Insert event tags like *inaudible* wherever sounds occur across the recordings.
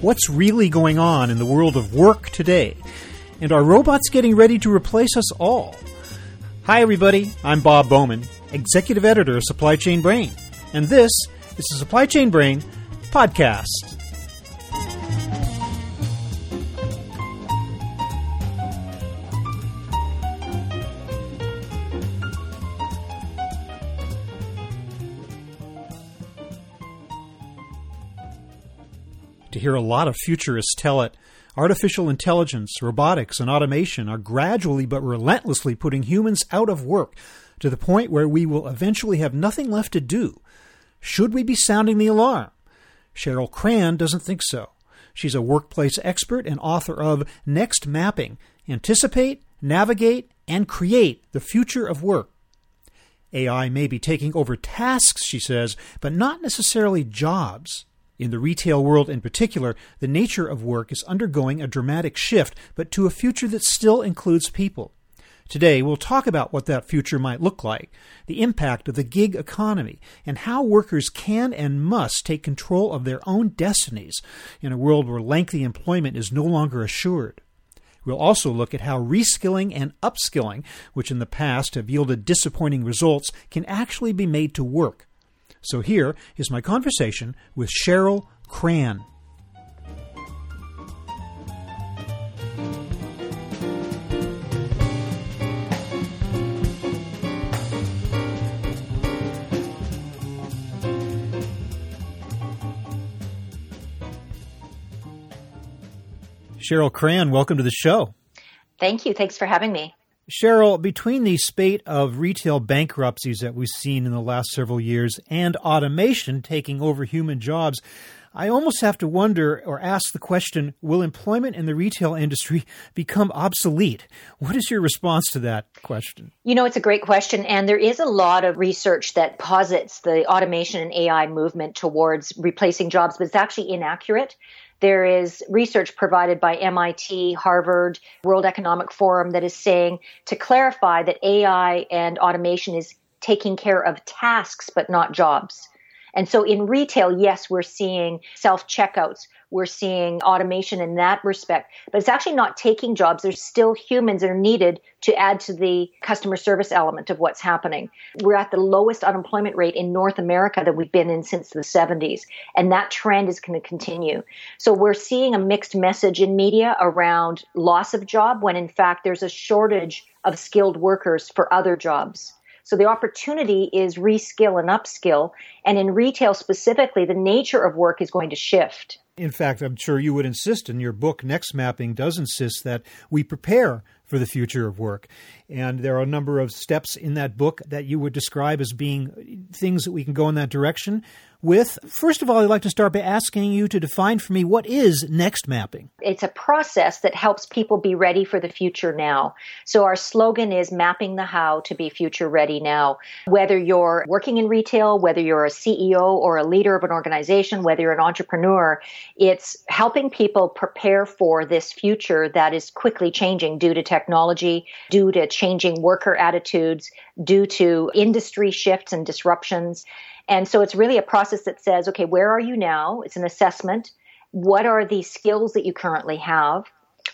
what's really going on in the world of work today. And are robots getting ready to replace us all? Hi, everybody. I'm Bob Bowman, Executive Editor of Supply Chain Brain. And this is the Supply Chain Brain podcast. To hear a lot of futurists tell it, artificial intelligence, robotics, and automation are gradually but relentlessly putting humans out of work to the point where we will eventually have nothing left to do. Should we be sounding the alarm? Cheryl Cran doesn't think so. She's a workplace expert and author of Next Mapping Anticipate, Navigate, and Create the Future of Work. AI may be taking over tasks, she says, but not necessarily jobs. In the retail world in particular, the nature of work is undergoing a dramatic shift, but to a future that still includes people. Today, we'll talk about what that future might look like, the impact of the gig economy, and how workers can and must take control of their own destinies in a world where lengthy employment is no longer assured. We'll also look at how reskilling and upskilling, which in the past have yielded disappointing results, can actually be made to work. So here is my conversation with Cheryl Cran. Cheryl Cran, welcome to the show. Thank you. Thanks for having me. Cheryl, between the spate of retail bankruptcies that we've seen in the last several years and automation taking over human jobs, I almost have to wonder or ask the question will employment in the retail industry *laughs* become obsolete? What is your response to that question? You know, it's a great question. And there is a lot of research that posits the automation and AI movement towards replacing jobs, but it's actually inaccurate. There is research provided by MIT, Harvard, World Economic Forum that is saying to clarify that AI and automation is taking care of tasks but not jobs. And so in retail, yes, we're seeing self checkouts. We're seeing automation in that respect, but it's actually not taking jobs. There's still humans that are needed to add to the customer service element of what's happening. We're at the lowest unemployment rate in North America that we've been in since the 70s, and that trend is going to continue. So we're seeing a mixed message in media around loss of job when in fact there's a shortage of skilled workers for other jobs. So the opportunity is reskill and upskill. And in retail specifically, the nature of work is going to shift. In fact, I'm sure you would insist, and your book, Next Mapping, does insist that we prepare for the future of work. And there are a number of steps in that book that you would describe as being things that we can go in that direction with. First of all, I'd like to start by asking you to define for me what is next mapping. It's a process that helps people be ready for the future now. So our slogan is mapping the how to be future ready now. Whether you're working in retail, whether you're a CEO or a leader of an organization, whether you're an entrepreneur, it's helping people prepare for this future that is quickly changing due to technology, due to changing worker attitudes, due to industry shifts and disruptions. And so it's really a process that says, okay, where are you now? It's an assessment. What are the skills that you currently have?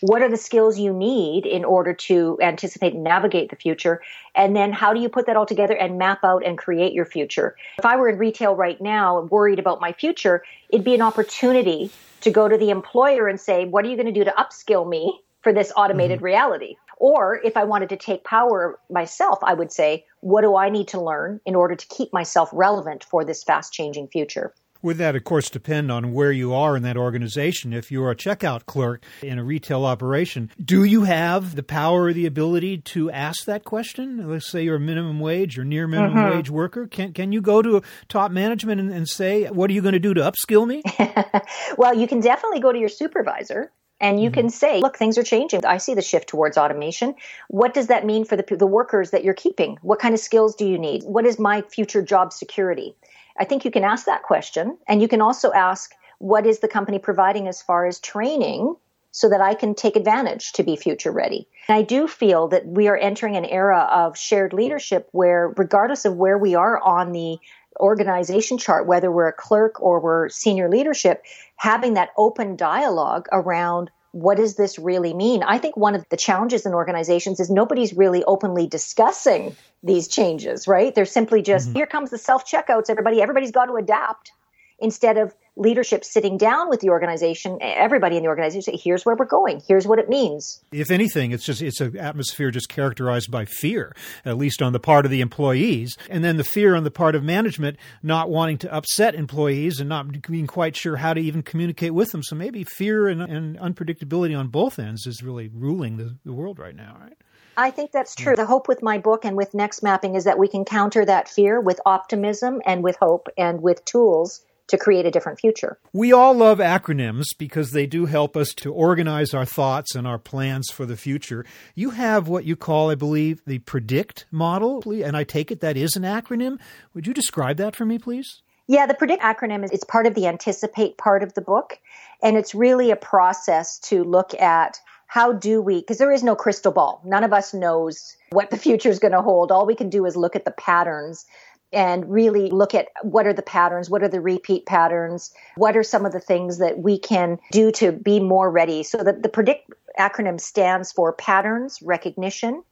What are the skills you need in order to anticipate and navigate the future? And then how do you put that all together and map out and create your future? If I were in retail right now and worried about my future, it'd be an opportunity to go to the employer and say, what are you going to do to upskill me for this automated mm-hmm. reality? Or if I wanted to take power myself, I would say, what do I need to learn in order to keep myself relevant for this fast changing future? Would that, of course, depend on where you are in that organization? If you're a checkout clerk in a retail operation, do you have the power or the ability to ask that question? Let's say you're a minimum wage or near minimum mm-hmm. wage worker. Can, can you go to top management and, and say, What are you going to do to upskill me? *laughs* well, you can definitely go to your supervisor and you mm-hmm. can say, look, things are changing. I see the shift towards automation. What does that mean for the, the workers that you're keeping? What kind of skills do you need? What is my future job security? I think you can ask that question. And you can also ask, what is the company providing as far as training so that I can take advantage to be future ready? And I do feel that we are entering an era of shared leadership where, regardless of where we are on the organization chart, whether we're a clerk or we're senior leadership, having that open dialogue around what does this really mean? I think one of the challenges in organizations is nobody's really openly discussing these changes, right? They're simply just, mm-hmm. here comes the self checkouts, everybody, everybody's got to adapt instead of leadership sitting down with the organization, everybody in the organization, say, here's where we're going. Here's what it means. If anything, it's just it's an atmosphere just characterized by fear, at least on the part of the employees, and then the fear on the part of management not wanting to upset employees and not being quite sure how to even communicate with them. So maybe fear and, and unpredictability on both ends is really ruling the, the world right now, right? I think that's true. The hope with my book and with Next Mapping is that we can counter that fear with optimism and with hope and with tools to create a different future. We all love acronyms because they do help us to organize our thoughts and our plans for the future. You have what you call, I believe, the PREDICT model, and I take it that is an acronym. Would you describe that for me, please? Yeah, the PREDICT acronym is it's part of the anticipate part of the book, and it's really a process to look at how do we because there is no crystal ball none of us knows what the future is going to hold all we can do is look at the patterns and really look at what are the patterns, what are the repeat patterns, what are some of the things that we can do to be more ready. So that the PREDICT acronym stands for patterns, recognition,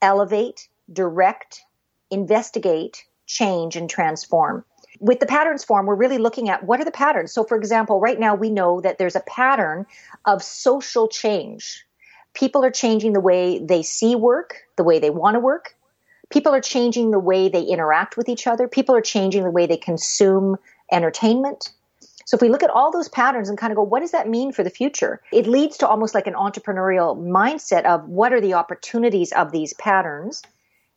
elevate, direct, investigate, change, and transform. With the patterns form, we're really looking at what are the patterns. So, for example, right now we know that there's a pattern of social change. People are changing the way they see work, the way they want to work, people are changing the way they interact with each other. People are changing the way they consume entertainment. So if we look at all those patterns and kind of go, what does that mean for the future? It leads to almost like an entrepreneurial mindset of what are the opportunities of these patterns.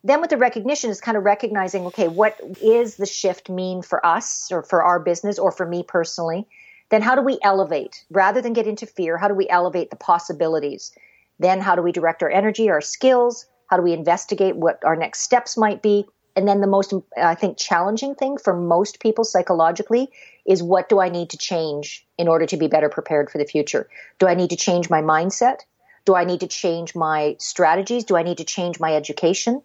Then with the recognition is kind of recognizing, okay, what is the shift mean for us or for our business or for me personally? Then how do we elevate? Rather than get into fear, how do we elevate the possibilities? Then how do we direct our energy, our skills, how do we investigate what our next steps might be? And then the most, I think, challenging thing for most people psychologically is what do I need to change in order to be better prepared for the future? Do I need to change my mindset? Do I need to change my strategies? Do I need to change my education?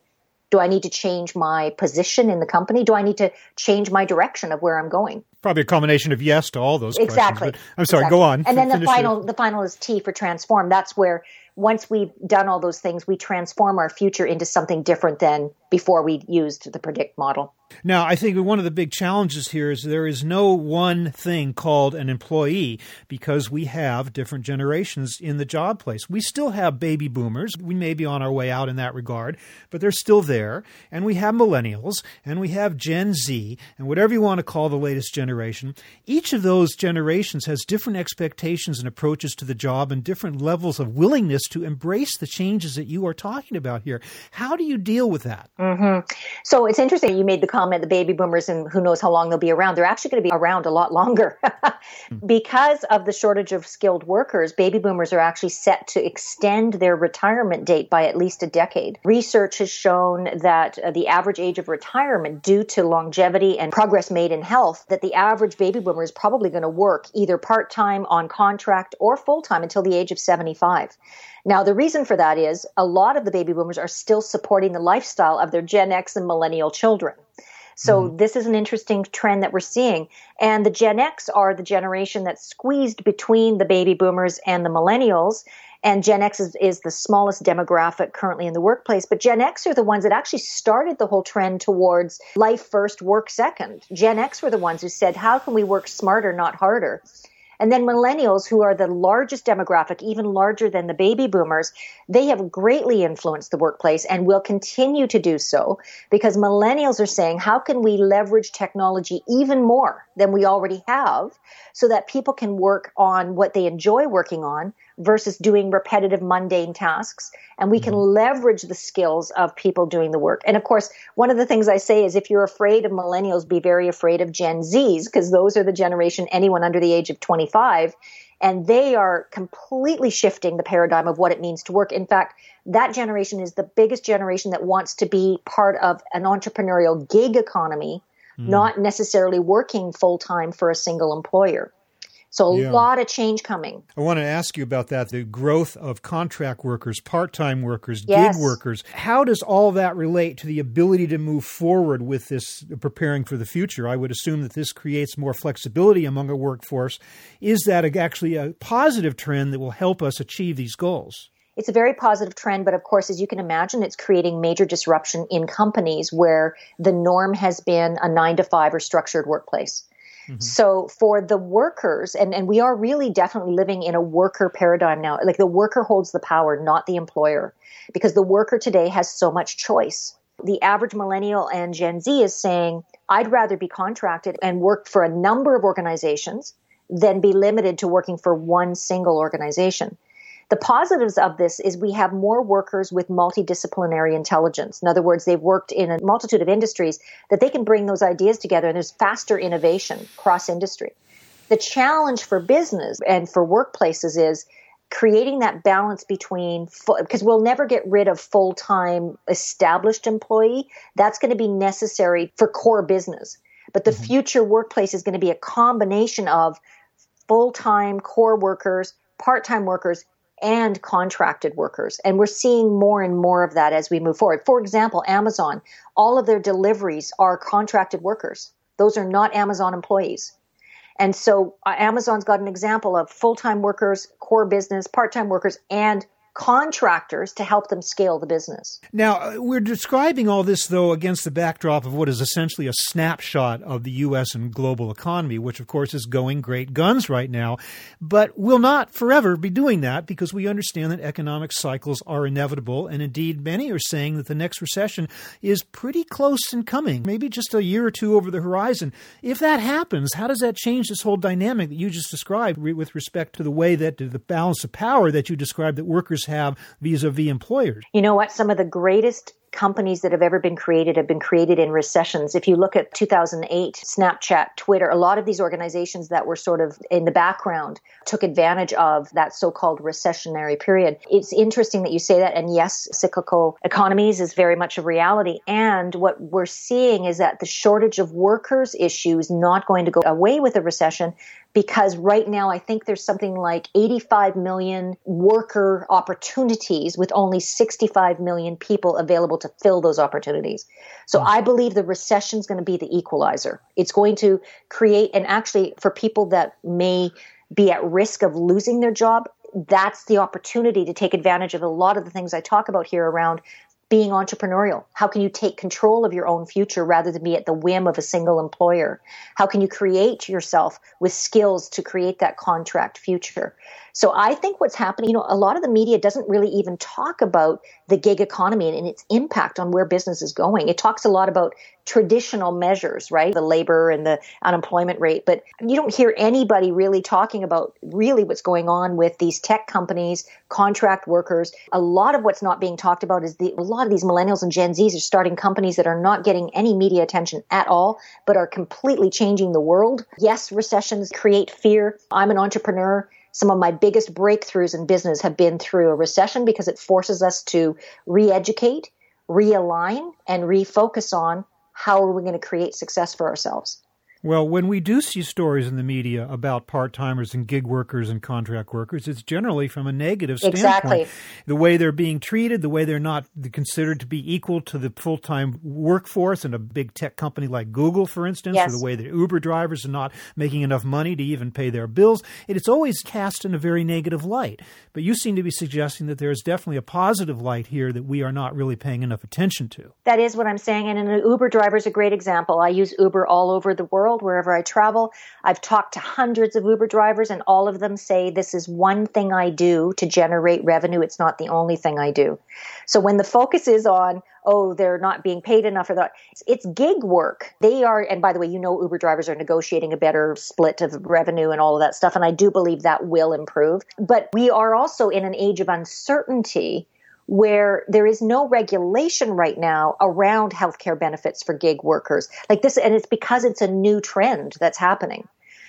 Do I need to change my position in the company? Do I need to change my direction of where I'm going? Probably a combination of yes to all those exactly. I'm sorry, exactly. go on. And then the final, your... the final is T for transform. That's where once we've done all those things, we transform our future into something different than before we used the predict model. Now, I think one of the big challenges here is there is no one thing called an employee because we have different generations in the job place. We still have baby boomers. We may be on our way out in that regard, but they're still there. And we have millennials and we have Gen Z and whatever you want to call the latest generation. Each of those generations has different expectations and approaches to the job and different levels of willingness to embrace the changes that you are talking about here. How do you deal with that? Mm-hmm. So it's interesting you made the comment the baby boomers and who knows how long they'll be around. They're actually going to be around a lot longer. *laughs* because of the shortage of skilled workers, baby boomers are actually set to extend their retirement date by at least a decade. Research has shown that uh, the average age of retirement due to longevity and progress made in health that the average baby boomer is probably going to work either part-time on contract or full-time until the age of 75. Now, the reason for that is a lot of the baby boomers are still supporting the lifestyle of their Gen X and millennial children. So mm-hmm. this is an interesting trend that we're seeing. And the Gen X are the generation that's squeezed between the baby boomers and the millennials. And Gen X is, is the smallest demographic currently in the workplace. But Gen X are the ones that actually started the whole trend towards life first, work second. Gen X were the ones who said, how can we work smarter, not harder? And then millennials, who are the largest demographic, even larger than the baby boomers, they have greatly influenced the workplace and will continue to do so because millennials are saying, how can we leverage technology even more than we already have so that people can work on what they enjoy working on versus doing repetitive mundane tasks and we can mm-hmm. leverage the skills of people doing the work and of course one of the things i say is if you're afraid of millennials be very afraid of gen z's because those are the generation anyone under the age of 25 and they are completely shifting the paradigm of what it means to work in fact that generation is the biggest generation that wants to be part of an entrepreneurial gig economy mm. not necessarily working full time for a single employer So a yeah. lot of change coming. I want to ask you about that the growth of contract workers, part time workers, yes. gig workers. How does all that relate to the ability to move forward with this preparing for the future? I would assume that this creates more flexibility among a workforce. Is that actually a positive trend that will help us achieve these goals? It's a very positive trend, but of course, as you can imagine, it's creating major disruption in companies where the norm has been a nine to five or structured workplace. Mm-hmm. So for the workers, and, and we are really definitely living in a worker paradigm now. Like the worker holds the power, not the employer, because the worker today has so much choice. The average millennial and Gen Z is saying, I'd rather be contracted and work for a number of organizations than be limited to working for one single organization. The positives of this is we have more workers with multidisciplinary intelligence. In other words, they've worked in a multitude of industries that they can bring those ideas together and there's faster innovation cross industry. The challenge for business and for workplaces is creating that balance between because we'll never get rid of full-time established employee that's going to be necessary for core business but the mm-hmm. future workplace is going to be a combination of full-time core workers part-time workers and contracted workers. And we're seeing more and more of that as we move forward. For example, Amazon, all of their deliveries are contracted workers. Those are not Amazon employees. And so uh, Amazon's got an example of full-time workers, core business, part-time workers, and contractors to help them scale the business. Now, uh, we're describing all this, though, against the backdrop of what is essentially a snapshot of the U.S. and global economy, which, of course, is going great guns right now, but will not forever be doing that because we understand that economic cycles are inevitable. And indeed, many are saying that the next recession is pretty close in coming, maybe just a year or two over the horizon. If that happens, how does that change this whole dynamic that you just described with respect to the way that the balance of power that you described that workers have vis-a-vis employers. You know what? Some of the greatest companies that have ever been created have been created in recessions. If you look at 2008, Snapchat, Twitter, a lot of these organizations that were sort of in the background took advantage of that so-called recessionary period. It's interesting that you say that. And yes, cyclical economies is very much a reality. And what we're seeing is that the shortage of workers issue is not going to go away with a recession because right now I think there's something like 85 million worker opportunities with only 65 million people available to fill those opportunities. So mm-hmm. I believe the recession is going to be the equalizer. It's going to create, and actually for people that may be at risk of losing their job, that's the opportunity to take advantage of a lot of the things I talk about here around being entrepreneurial? How can you take control of your own future rather than be at the whim of a single employer? How can you create yourself with skills to create that contract future? So I think what's happening, you know, a lot of the media doesn't really even talk about the gig economy and, its impact on where business is going. It talks a lot about traditional measures, right? The labor and the unemployment rate, but you don't hear anybody really talking about really what's going on with these tech companies, contract workers. A lot of what's not being talked about is the, a lot of these millennials and Gen Zs are starting companies that are not getting any media attention at all, but are completely changing the world. Yes, recessions create fear. I'm an entrepreneur some of my biggest breakthroughs in business have been through a recession because it forces us to re-educate, realign, and refocus on how are we going to create success for ourselves. Well, when we do see stories in the media about part timers and gig workers and contract workers, it's generally from a negative standpoint. Exactly. The way they're being treated, the way they're not considered to be equal to the full time workforce in a big tech company like Google, for instance, yes. or the way that Uber drivers are not making enough money to even pay their bills. It's always cast in a very negative light. But you seem to be suggesting that there is definitely a positive light here that we are not really paying enough attention to. That is what I'm saying. And an Uber driver is a great example. I use Uber all over the world world, wherever I travel. I've talked to hundreds of Uber drivers, and all of them say this is one thing I do to generate revenue. It's not the only thing I do. So when the focus is on, oh, they're not being paid enough for that, it's gig work. They are, and by the way, you know, Uber drivers are negotiating a better split of revenue and all of that stuff. And I do believe that will improve. But we are also in an age of uncertainty where there is no regulation right now around healthcare benefits for gig workers like this and it's because it's a new trend that's happening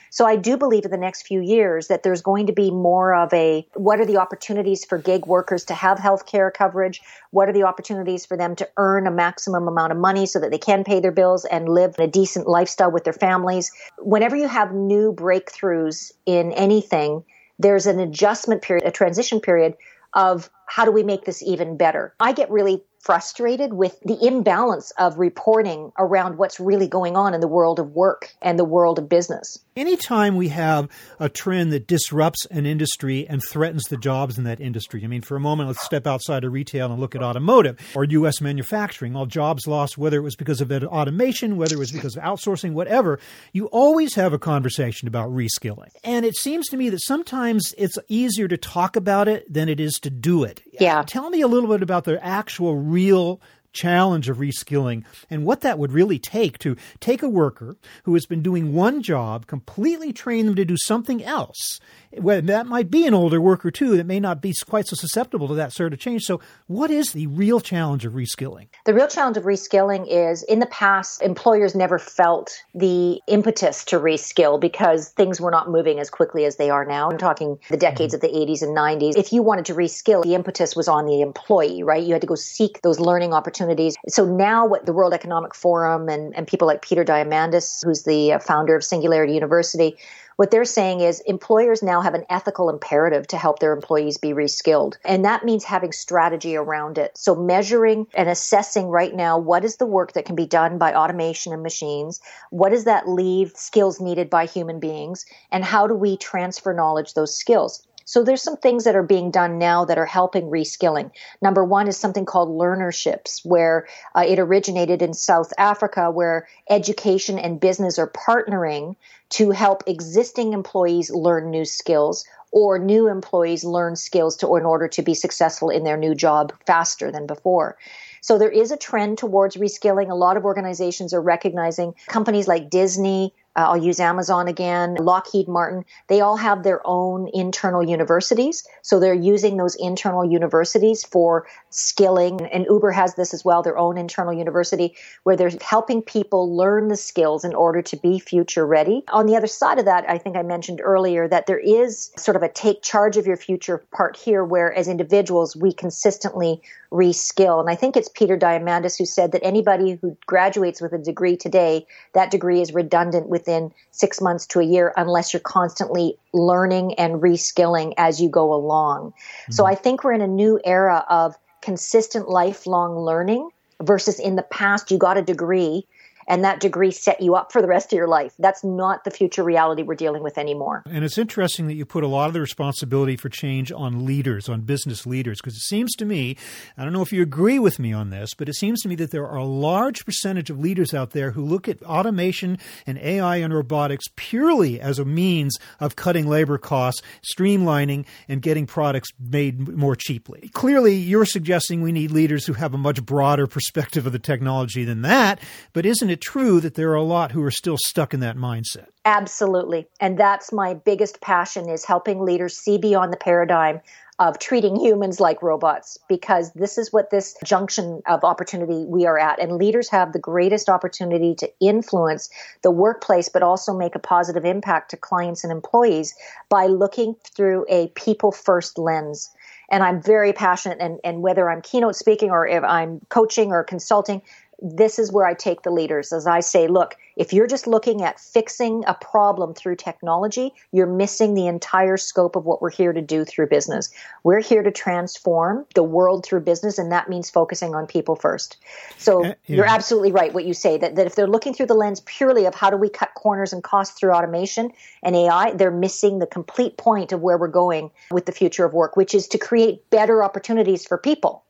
So I do believe in the next few years that there's going to be more of a what are the opportunities for gig workers to have health care coverage? What are the opportunities for them to earn a maximum amount of money so that they can pay their bills and live a decent lifestyle with their families? Whenever you have new breakthroughs in anything, there's an adjustment period, a transition period of how do we make this even better? I get really frustrated with the imbalance of reporting around what's really going on in the world of work and the world of business. Anytime we have a trend that disrupts an industry and threatens the jobs in that industry, I mean, for a moment, let's step outside of retail and look at automotive or U.S. manufacturing. All jobs lost, whether it was because of automation, whether it was because of outsourcing, whatever, you always have a conversation about reskilling. And it seems to me that sometimes it's easier to talk about it than it is to do it. Yeah. Tell me a little bit about the actual real challenge of reskilling and what that would really take to take a worker who has been doing one job, completely train them to do something else, well, that might be an older worker too that may not be quite so susceptible to that sort of change. So, what is the real challenge of reskilling? The real challenge of reskilling is in the past, employers never felt the impetus to reskill because things were not moving as quickly as they are now. I'm talking the decades mm-hmm. of the 80s and 90s. If you wanted to reskill, the impetus was on the employee, right? You had to go seek those learning opportunities. So now, what the World Economic Forum and, and people like Peter Diamandis, who's the uh, founder of Singularity University, what they're saying is employers now have an ethical imperative to help their employees be reskilled. And that means having strategy around it. So measuring and assessing right now what is the work that can be done by automation and machines? What does that leave skills needed by human beings? And how do we transfer knowledge, those skills? So there's some things that are being done now that are helping reskilling. Number one is something called learnerships, where uh, it originated in South Africa, where education and business are partnering to help existing employees learn new skills or new employees learn skills to, in order to be successful in their new job faster than before. So there is a trend towards reskilling. A lot of organizations are recognizing companies like Disney, uh, I'll use Amazon again, Lockheed Martin. They all have their own internal universities. So they're using those internal universities for skilling. And Uber has this as well, their own internal university where they're helping people learn the skills in order to be future ready. On the other side of that, I think I mentioned earlier that there is sort of a take charge of your future part here where as individuals, we consistently reskill. And I think it's Peter Diamandis who said that anybody who graduates with a degree today, that degree is redundant within six months to a year unless you're constantly learning and reskilling as you go along. Mm-hmm. So I think we're in a new era of consistent lifelong learning versus in the past you got a degree and that degree set you up for the rest of your life. That's not the future reality we're dealing with anymore. And it's interesting that you put a lot of the responsibility for change on leaders, on business leaders, because it seems to me, I don't know if you agree with me on this, but it seems to me that there are a large percentage of leaders out there who look at automation and AI and robotics purely as a means of cutting labor costs, streamlining, and getting products made more cheaply. Clearly, you're suggesting we need leaders who have a much broader perspective of the technology than that, but isn't it it true that there are a lot who are still stuck in that mindset? Absolutely. And that's my biggest passion is helping leaders see beyond the paradigm of treating humans like robots because this is what this junction of opportunity we are at. And leaders have the greatest opportunity to influence the workplace, but also make a positive impact to clients and employees by looking through a people first lens. And I'm very passionate and, and whether I'm keynote speaking or if I'm coaching or consulting, this is where I take the leaders as I say, look, if you're just looking at fixing a problem through technology, you're missing the entire scope of what we're here to do through business. We're here to transform the world through business, and that means focusing on people first. So uh, yeah. you're absolutely right what you say that, that if they're looking through the lens purely of how do we cut corners and costs through automation and AI, they're missing the complete point of where we're going with the future of work, which is to create better opportunities for people,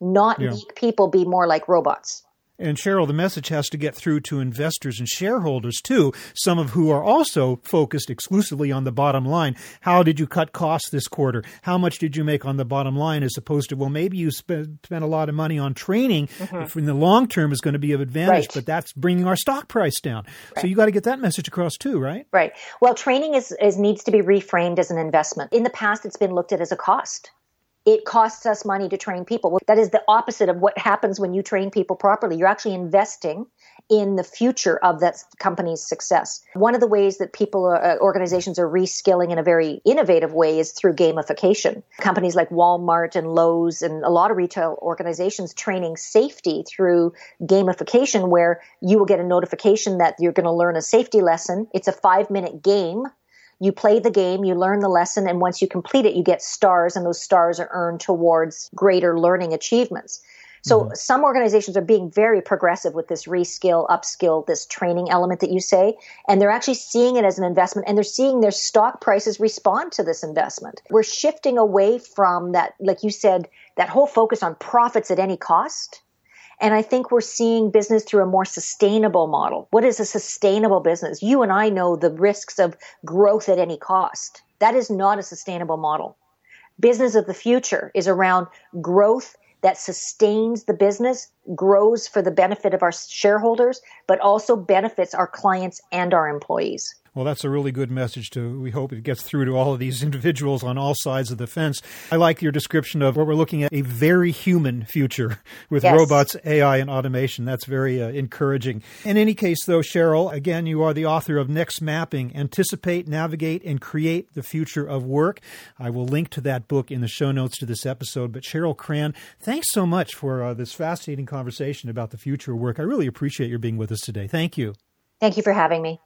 not yeah. make people be more like robots. And Cheryl, the message has to get through to investors and shareholders too, some of who are also focused exclusively on the bottom line. How did you cut costs this quarter? How much did you make on the bottom line as opposed to, well, maybe you spent, spent a lot of money on training mm-hmm. in the long term is going to be of advantage, right. but that's bringing our stock price down. Right. So you got to get that message across too, right? Right. Well, training is, is needs to be reframed as an investment. In the past, it's been looked at as a cost it costs us money to train people. Well, that is the opposite of what happens when you train people properly. You're actually investing in the future of that company's success. One of the ways that people, uh, organizations are reskilling in a very innovative way is through gamification. Companies like Walmart and Lowe's and a lot of retail organizations training safety through gamification where you will get a notification that you're going to learn a safety lesson. It's a five minute game you play the game, you learn the lesson, and once you complete it, you get stars, and those stars are earned towards greater learning achievements. So mm-hmm. some organizations are being very progressive with this reskill, upskill, this training element that you say, and they're actually seeing it as an investment and they're seeing their stock prices respond to this investment. We're shifting away from that, like you said, that whole focus on profits at any cost. And I think we're seeing business through a more sustainable model. What is a sustainable business? You and I know the risks of growth at any cost. That is not a sustainable model. Business of the future is around growth that sustains the business, grows for the benefit of our shareholders, but also benefits our clients and our employees. Well, that's a really good message to, we hope it gets through to all of these *laughs* individuals on all sides of the fence. I like your description of what we're looking at a very human future *laughs* with yes. robots, AI, and automation. That's very uh, encouraging. In any case, though, Cheryl, again, you are the author of Next Mapping Anticipate, Navigate, and Create the Future of Work. I will link to that book in the show notes to this episode. But Cheryl Cran, thanks so much for uh, this fascinating conversation about the future of work. I really appreciate your being with us today. Thank you. Thank you for having me.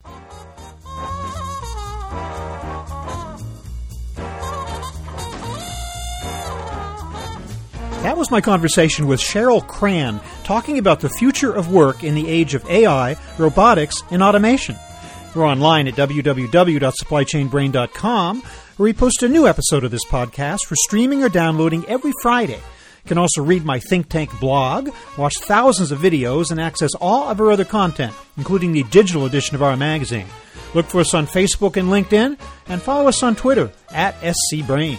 That was my conversation with Cheryl Cran, talking about the future of work in the age of AI, robotics, and automation. We're online at www.supplychainbrain.com, where we post a new episode of this podcast for streaming or downloading every Friday. You can also read my think tank blog, watch thousands of videos, and access all of our other content, including the digital edition of our magazine. Look for us on Facebook and LinkedIn, and follow us on Twitter at SCBrain.